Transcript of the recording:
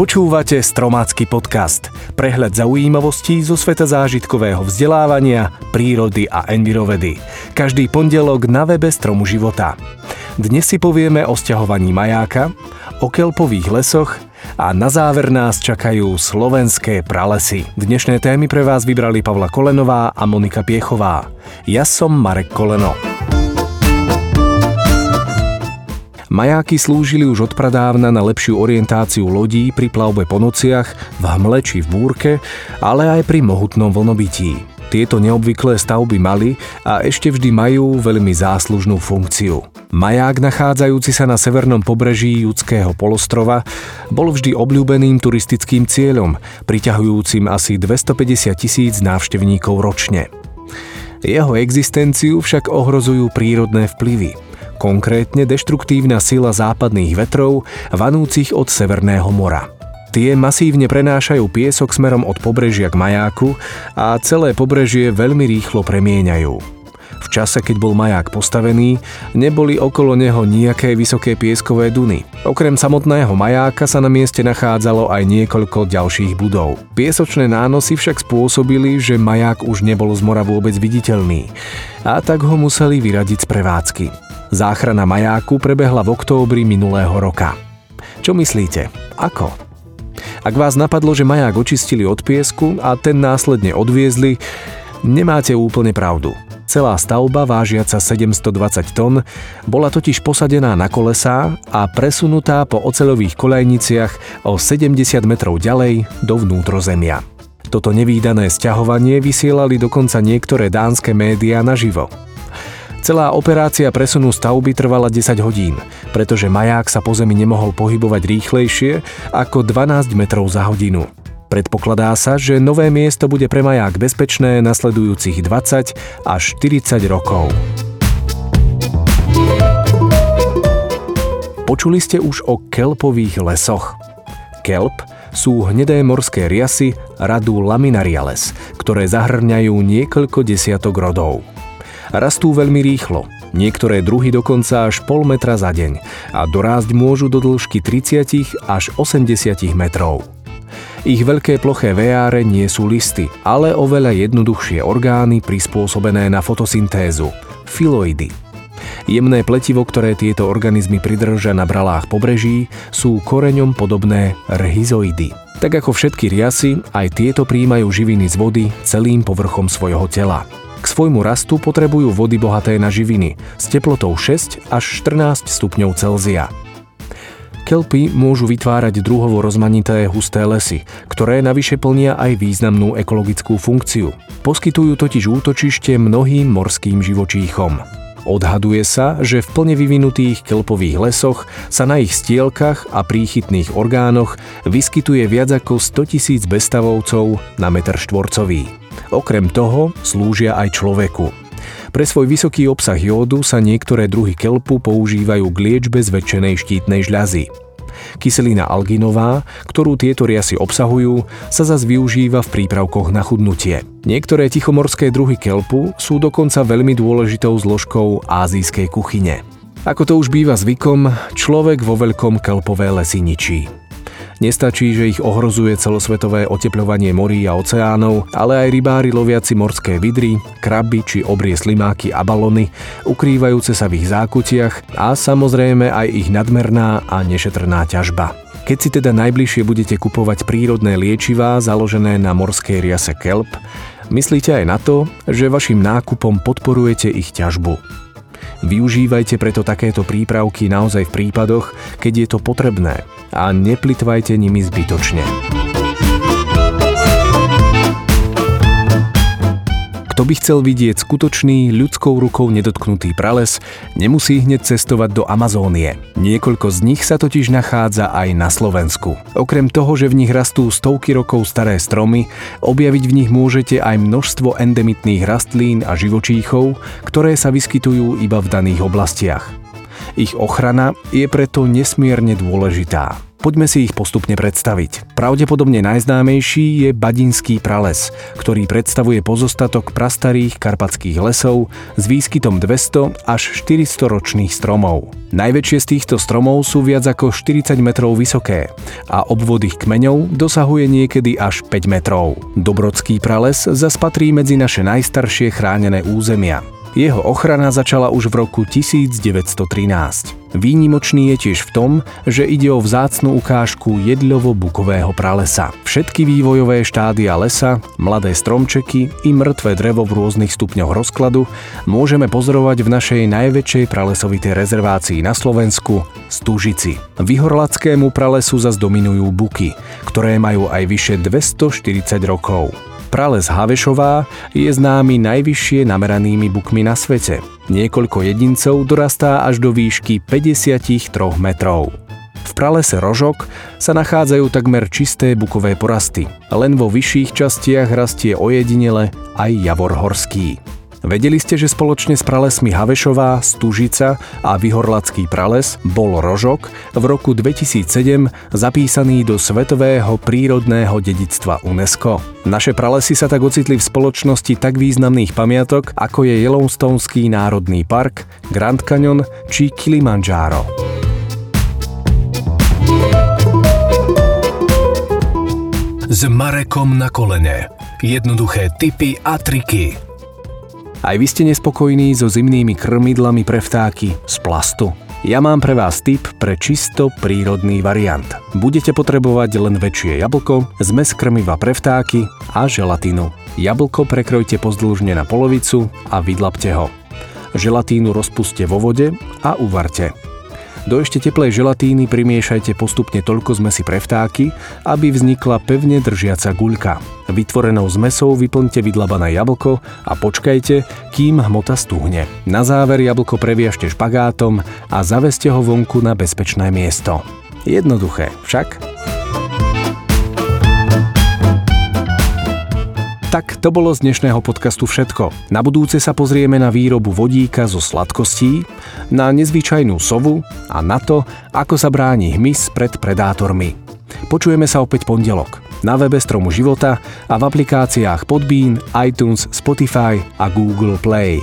Počúvate Stromácky podcast. Prehľad zaujímavostí zo sveta zážitkového vzdelávania, prírody a envirovedy. Každý pondelok na webe Stromu života. Dnes si povieme o sťahovaní majáka, o kelpových lesoch a na záver nás čakajú slovenské pralesy. Dnešné témy pre vás vybrali Pavla Kolenová a Monika Piechová. Ja som Marek Koleno. Majáky slúžili už od pradávna na lepšiu orientáciu lodí pri plavbe po nociach, v hmle či v búrke, ale aj pri mohutnom vlnobití. Tieto neobvyklé stavby mali a ešte vždy majú veľmi záslužnú funkciu. Maják nachádzajúci sa na severnom pobreží Judského polostrova bol vždy obľúbeným turistickým cieľom, priťahujúcim asi 250 tisíc návštevníkov ročne. Jeho existenciu však ohrozujú prírodné vplyvy – konkrétne deštruktívna sila západných vetrov vanúcich od Severného mora. Tie masívne prenášajú piesok smerom od pobrežia k majáku a celé pobrežie veľmi rýchlo premieňajú. V čase, keď bol maják postavený, neboli okolo neho nejaké vysoké pieskové duny. Okrem samotného majáka sa na mieste nachádzalo aj niekoľko ďalších budov. Piesočné nánosy však spôsobili, že maják už nebol z mora vôbec viditeľný a tak ho museli vyradiť z prevádzky. Záchrana majáku prebehla v októbri minulého roka. Čo myslíte? Ako? Ak vás napadlo, že maják očistili od piesku a ten následne odviezli, nemáte úplne pravdu. Celá stavba, vážiaca 720 tón, bola totiž posadená na kolesá a presunutá po oceľových kolejniciach o 70 metrov ďalej do vnútrozemia. Toto nevýdané sťahovanie vysielali dokonca niektoré dánske médiá naživo. Celá operácia presunu stavby trvala 10 hodín, pretože maják sa po zemi nemohol pohybovať rýchlejšie ako 12 metrov za hodinu. Predpokladá sa, že nové miesto bude pre maják bezpečné nasledujúcich 20 až 40 rokov. Počuli ste už o kelpových lesoch. Kelp sú hnedé morské riasy radu Laminariales, ktoré zahrňajú niekoľko desiatok rodov. Rastú veľmi rýchlo, niektoré druhy dokonca až pol metra za deň a dorásť môžu do dĺžky 30 až 80 metrov. Ich veľké ploché vejáre nie sú listy, ale oveľa jednoduchšie orgány prispôsobené na fotosyntézu – filoidy. Jemné pletivo, ktoré tieto organizmy pridržia na bralách pobreží, sú koreňom podobné rhizoidy. Tak ako všetky riasy, aj tieto príjmajú živiny z vody celým povrchom svojho tela. K svojmu rastu potrebujú vody bohaté na živiny s teplotou 6 až 14 stupňov Celzia. Kelpy môžu vytvárať druhovo rozmanité husté lesy, ktoré navyše plnia aj významnú ekologickú funkciu. Poskytujú totiž útočište mnohým morským živočíchom. Odhaduje sa, že v plne vyvinutých kelpových lesoch sa na ich stielkach a príchytných orgánoch vyskytuje viac ako 100 tisíc bestavovcov na meter štvorcový. Okrem toho slúžia aj človeku. Pre svoj vysoký obsah jódu sa niektoré druhy kelpu používajú k liečbe zväčšenej štítnej žľazy. Kyselina alginová, ktorú tieto riasy obsahujú, sa zas využíva v prípravkoch na chudnutie. Niektoré tichomorské druhy kelpu sú dokonca veľmi dôležitou zložkou ázijskej kuchyne. Ako to už býva zvykom, človek vo veľkom kelpové lesy ničí. Nestačí, že ich ohrozuje celosvetové oteplovanie morí a oceánov, ale aj rybári loviaci morské vidry, kraby či obrie slimáky a balony, ukrývajúce sa v ich zákutiach a samozrejme aj ich nadmerná a nešetrná ťažba. Keď si teda najbližšie budete kupovať prírodné liečivá založené na morskej riase kelp, myslíte aj na to, že vašim nákupom podporujete ich ťažbu. Využívajte preto takéto prípravky naozaj v prípadoch, keď je to potrebné a neplitvajte nimi zbytočne. Kto by chcel vidieť skutočný, ľudskou rukou nedotknutý prales, nemusí hneď cestovať do Amazónie. Niekoľko z nich sa totiž nachádza aj na Slovensku. Okrem toho, že v nich rastú stovky rokov staré stromy, objaviť v nich môžete aj množstvo endemitných rastlín a živočíchov, ktoré sa vyskytujú iba v daných oblastiach. Ich ochrana je preto nesmierne dôležitá. Poďme si ich postupne predstaviť. Pravdepodobne najznámejší je Badinský prales, ktorý predstavuje pozostatok prastarých karpatských lesov s výskytom 200 až 400 ročných stromov. Najväčšie z týchto stromov sú viac ako 40 metrov vysoké a obvod ich kmeňov dosahuje niekedy až 5 metrov. Dobrodský prales zaspatrí medzi naše najstaršie chránené územia. Jeho ochrana začala už v roku 1913. Výnimočný je tiež v tom, že ide o vzácnu ukážku jedľovo-bukového pralesa. Všetky vývojové štádia lesa, mladé stromčeky i mŕtve drevo v rôznych stupňoch rozkladu môžeme pozorovať v našej najväčšej pralesovitej rezervácii na Slovensku Stužici. Vyhorlackému pralesu zas dominujú buky, ktoré majú aj vyše 240 rokov. Prales Havešová je známy najvyššie nameranými bukmi na svete. Niekoľko jedincov dorastá až do výšky 53 metrov. V pralese Rožok sa nachádzajú takmer čisté bukové porasty. Len vo vyšších častiach rastie ojedinele aj javor horský. Vedeli ste, že spoločne s pralesmi Havešová, Stužica a Vyhorlacký prales bol Rožok v roku 2007 zapísaný do Svetového prírodného dedictva UNESCO? Naše pralesy sa tak ocitli v spoločnosti tak významných pamiatok, ako je Yellowstoneský národný park, Grand Canyon či Kilimanjaro. S Marekom na kolene. Jednoduché tipy a triky aj vy ste nespokojní so zimnými krmidlami pre vtáky z plastu? Ja mám pre vás tip pre čisto prírodný variant. Budete potrebovať len väčšie jablko, zmes krmiva pre vtáky a želatínu. Jablko prekrojte pozdĺžne na polovicu a vydlapte ho. Želatínu rozpuste vo vode a uvarte. Do ešte teplej želatíny primiešajte postupne toľko zmesi pre vtáky, aby vznikla pevne držiaca guľka. Vytvorenou zmesou vyplňte vydlabané jablko a počkajte, kým hmota stuhne. Na záver jablko previažte špagátom a zaveste ho vonku na bezpečné miesto. Jednoduché, však? Tak to bolo z dnešného podcastu všetko. Na budúce sa pozrieme na výrobu vodíka zo sladkostí, na nezvyčajnú sovu a na to, ako sa bráni hmyz pred predátormi. Počujeme sa opäť pondelok na webe Stromu života a v aplikáciách Podbean, iTunes, Spotify a Google Play.